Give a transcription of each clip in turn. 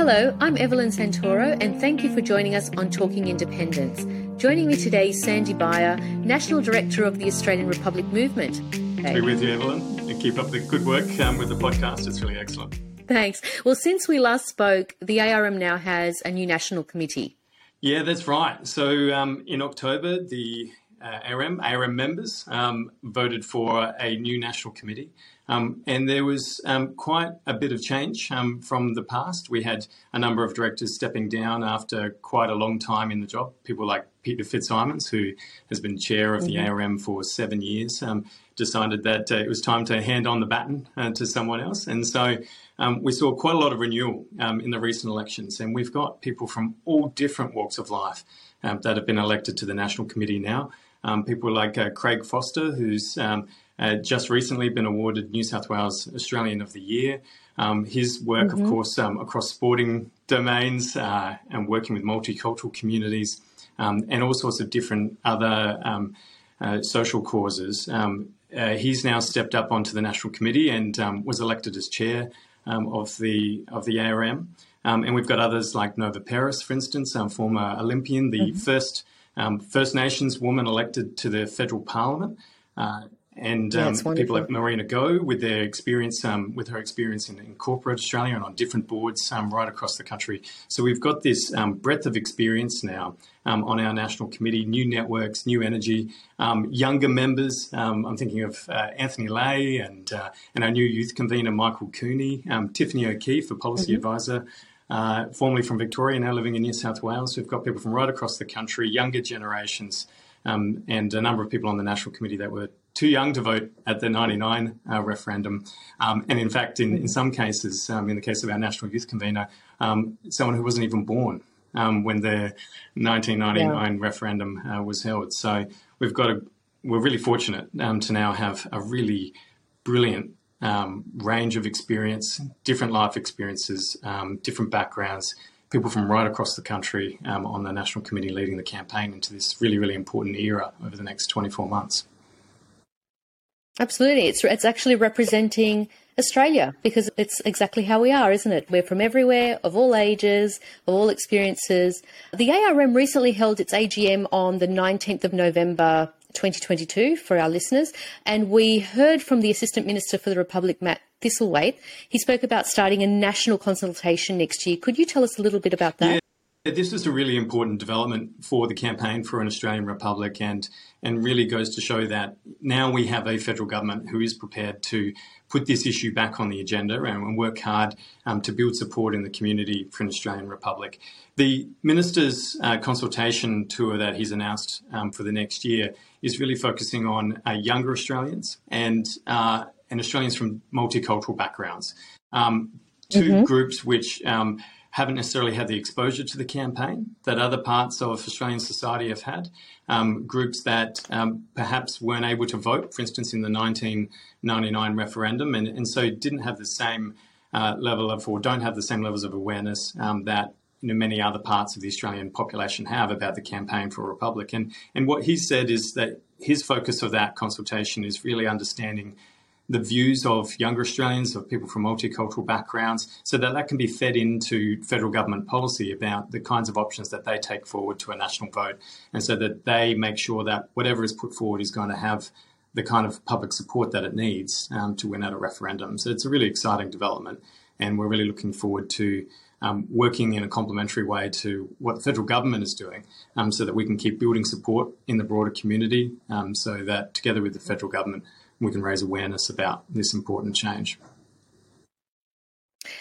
Hello, I'm Evelyn Santoro, and thank you for joining us on Talking Independence. Joining me today is Sandy Biar, National Director of the Australian Republic Movement. Hey. Be with you, Evelyn, and keep up the good work um, with the podcast. It's really excellent. Thanks. Well, since we last spoke, the ARM now has a new national committee. Yeah, that's right. So um, in October, the uh, ARM, ARM members um, voted for a new national committee. Um, and there was um, quite a bit of change um, from the past. We had a number of directors stepping down after quite a long time in the job. People like Peter Fitzsimons, who has been chair of the mm-hmm. ARM for seven years, um, decided that uh, it was time to hand on the baton uh, to someone else. And so um, we saw quite a lot of renewal um, in the recent elections. And we've got people from all different walks of life that have been elected to the National Committee now. people like uh, Craig Foster, who's uh, just recently been awarded New South Wales Australian of the Year. Um, his work, mm-hmm. of course, um, across sporting domains uh, and working with multicultural communities um, and all sorts of different other um, uh, social causes. Um, uh, he's now stepped up onto the national committee and um, was elected as chair of the of the ARM. and we've got others like Nova Peris, for instance, a former Olympian, the mm-hmm. first First Nations woman elected to the federal parliament. Uh, and um, people like Marina Go with their experience, um, with her experience in, in, corporate Australia and on different boards um, right across the country. So we've got this um, breadth of experience now um, on our national committee, new networks, new energy, um, younger members. I'm thinking of uh, Anthony Lay and uh, and our new youth convener Michael Cooney, Tiffany O'Keefe, a policy mm-hmm. advisor. Uh, formerly from Victoria, now living in New South Wales. We've got people from right across the country, younger generations, um, and a number of people on the national committee that were too young to vote at the 99 uh, referendum. Um, and in fact, in, in some cases, um, in the case of our national youth convener, um, someone who wasn't even born um, when the 1999 yeah. referendum uh, was held. So we've got a, we're really fortunate um, to now have a really brilliant um, range of experience, different life experiences, different backgrounds, people from right across the country um, on the National Committee leading the campaign into this really, really important era over the next 24 months. Absolutely. It's, it's actually representing Australia because it's exactly how we are, isn't it? We're from everywhere, of all ages, of all experiences. The ARM recently held its AGM on the 19th of November 2022 for our listeners, and we heard from the Assistant Minister for the Republic, Matt Thistlethwaite. He spoke about starting a national consultation next year. Could you tell us a little bit about that? This is a really important development for the campaign for an Australian Republic and, and really goes to show that now we have a federal government who is prepared to put this issue back on the agenda and work hard um, to build support in the community for an Australian Republic. The Minister's uh, consultation tour that he's announced um, for the next year is really focusing on uh, younger Australians and uh, and Australians from multicultural backgrounds. Um, 2 mm-hmm. groups which um, haven't necessarily had the exposure to the campaign that other parts of Australian society have had. Um, groups that um, perhaps weren't able to vote, for instance, in the 1999 referendum, and, and so didn't have the same uh, level of, or don't have the same levels of awareness um, that you know, many other parts of the Australian population have about the campaign for a republic. And, and what he said is that his focus of that consultation is really understanding the views of younger Australians, of people from multicultural backgrounds, so that that can be fed into federal government policy about the kinds of options that they take forward to a national vote, and so that they make sure that whatever is put forward is going to have the kind of public support that it needs um, to win at a referendum. So it's a really exciting development, and we're really looking forward to um, working in a complementary way to what the federal government is doing um, so that we can keep building support in the broader community um, so that together with the federal government we can raise awareness about this important change.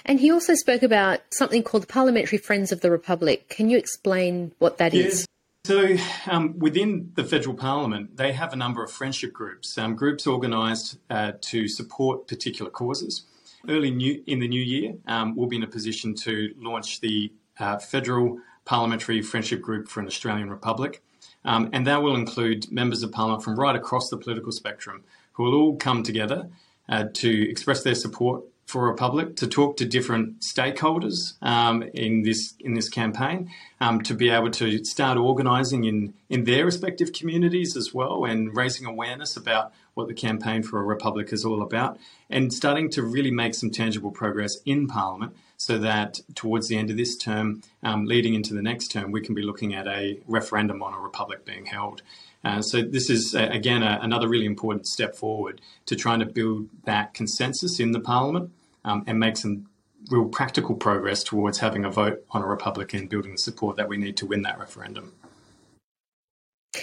And he also spoke about something called the Parliamentary Friends of the Republic. Can you explain what that yes. is? So, um, within the federal parliament, they have a number of friendship groups, um, groups organised uh, to support particular causes. Early new, in the new year, um, we'll be in a position to launch the uh, Federal Parliamentary Friendship Group for an Australian Republic. Um, and that will include members of parliament from right across the political spectrum who will all come together uh, to express their support for a Republic, to talk to different stakeholders um, in this in this campaign, um, to be able to start organising in in their respective communities as well, and raising awareness about what the campaign for a republic is all about, and starting to really make some tangible progress in Parliament so that towards the end of this term, um, leading into the next term, we can be looking at a referendum on a republic being held. Uh, so this is uh, again a, another really important step forward to trying to build that consensus in the Parliament um, and make some real practical progress towards having a vote on a republic and building the support that we need to win that referendum.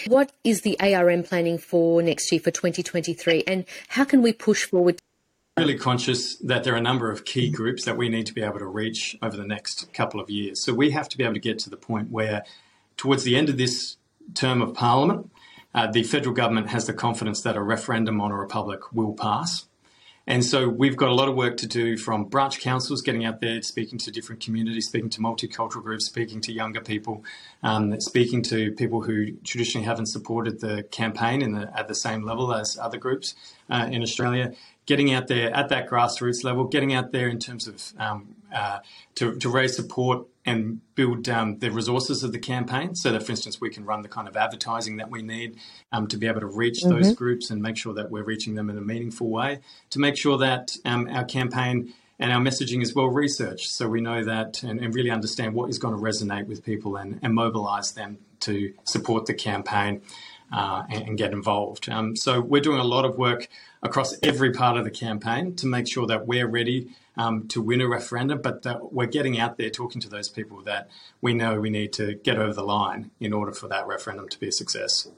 What is the ARM planning for next year for 2023 and how can we push forward? Really conscious that there are a number of key groups that we need to be able to reach over the next couple of years. So we have to be able to get to the point where, towards the end of this term of Parliament, uh, the federal government has the confidence that a referendum on a republic will pass. And so we've got a lot of work to do from branch councils, getting out there, speaking to different communities, speaking to multicultural groups, speaking to younger people, um, speaking to people who traditionally haven't supported the campaign the, at the same level as other groups uh, in Australia, getting out there at that grassroots level, getting out there in terms of um, uh, to, to raise support and build um, the resources of the campaign so that, for instance, we can run the kind of advertising that we need um, to be able to reach mm-hmm. those groups and make sure that we're reaching them in a meaningful way, to make sure that um, our campaign and our messaging is well researched so we know that and, and really understand what is going to resonate with people and, and mobilize them to support the campaign uh, and, and, get involved. Um, so we're doing a lot of work across every part of the campaign to make sure that we're ready um, to win a referendum, but that we're getting out there talking to those people that we know we need to get over the line in order for that referendum to be a success.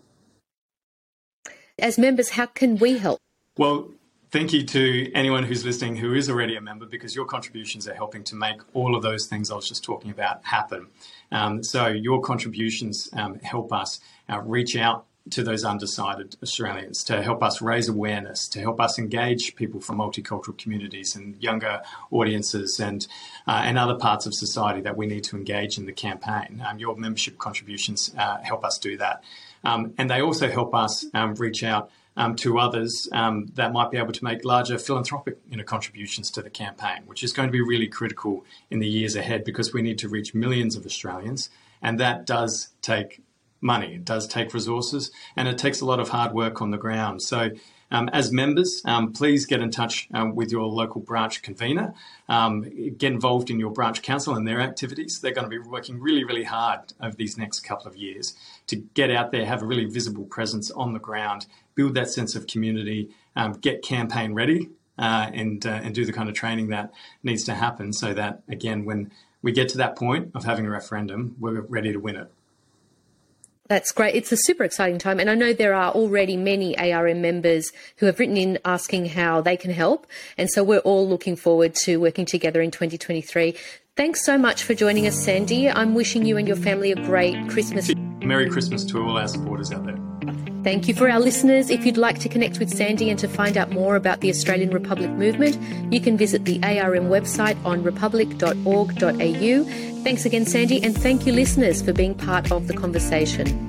As members, how can we help? Well, thank you to anyone who's listening who is already a member because your contributions are helping to make all of those things I was just talking about happen. Um, so your contributions um, help us uh, reach out to those undecided Australians to help us raise awareness, to help us engage people from multicultural communities and younger audiences and uh, and other parts of society that we need to engage in the campaign. Um, your membership contributions uh, help us do that, um, and they also help us um, reach out. Um, to others um, that might be able to make larger philanthropic you know, contributions to the campaign, which is going to be really critical in the years ahead because we need to reach millions of Australians, and that does take money. It does take resources and it takes a lot of hard work on the ground. So, um, as members, um, please get in touch um, with your local branch convener. Um, get involved in your branch council and their activities. They're going to be working really, really hard over these next couple of years to get out there, have a really visible presence on the ground, build that sense of community, um, get campaign ready, uh, and uh, and do the kind of training that needs to happen so that again, when we get to that point of having a referendum, we're ready to win it. That's great. It's a super exciting time. And I know there are already many ARM members who have written in asking how they can help. And so we're all looking forward to working together in 2023. Thanks so much for joining us, Sandy. I'm wishing you and your family a great Christmas. Merry Christmas to all our supporters out there. Thank you for our listeners. If you'd like to connect with Sandy and to find out more about the Australian Republic movement, you can visit the ARM website on republic.org.au. Thanks again, Sandy, and thank you, listeners, for being part of the conversation.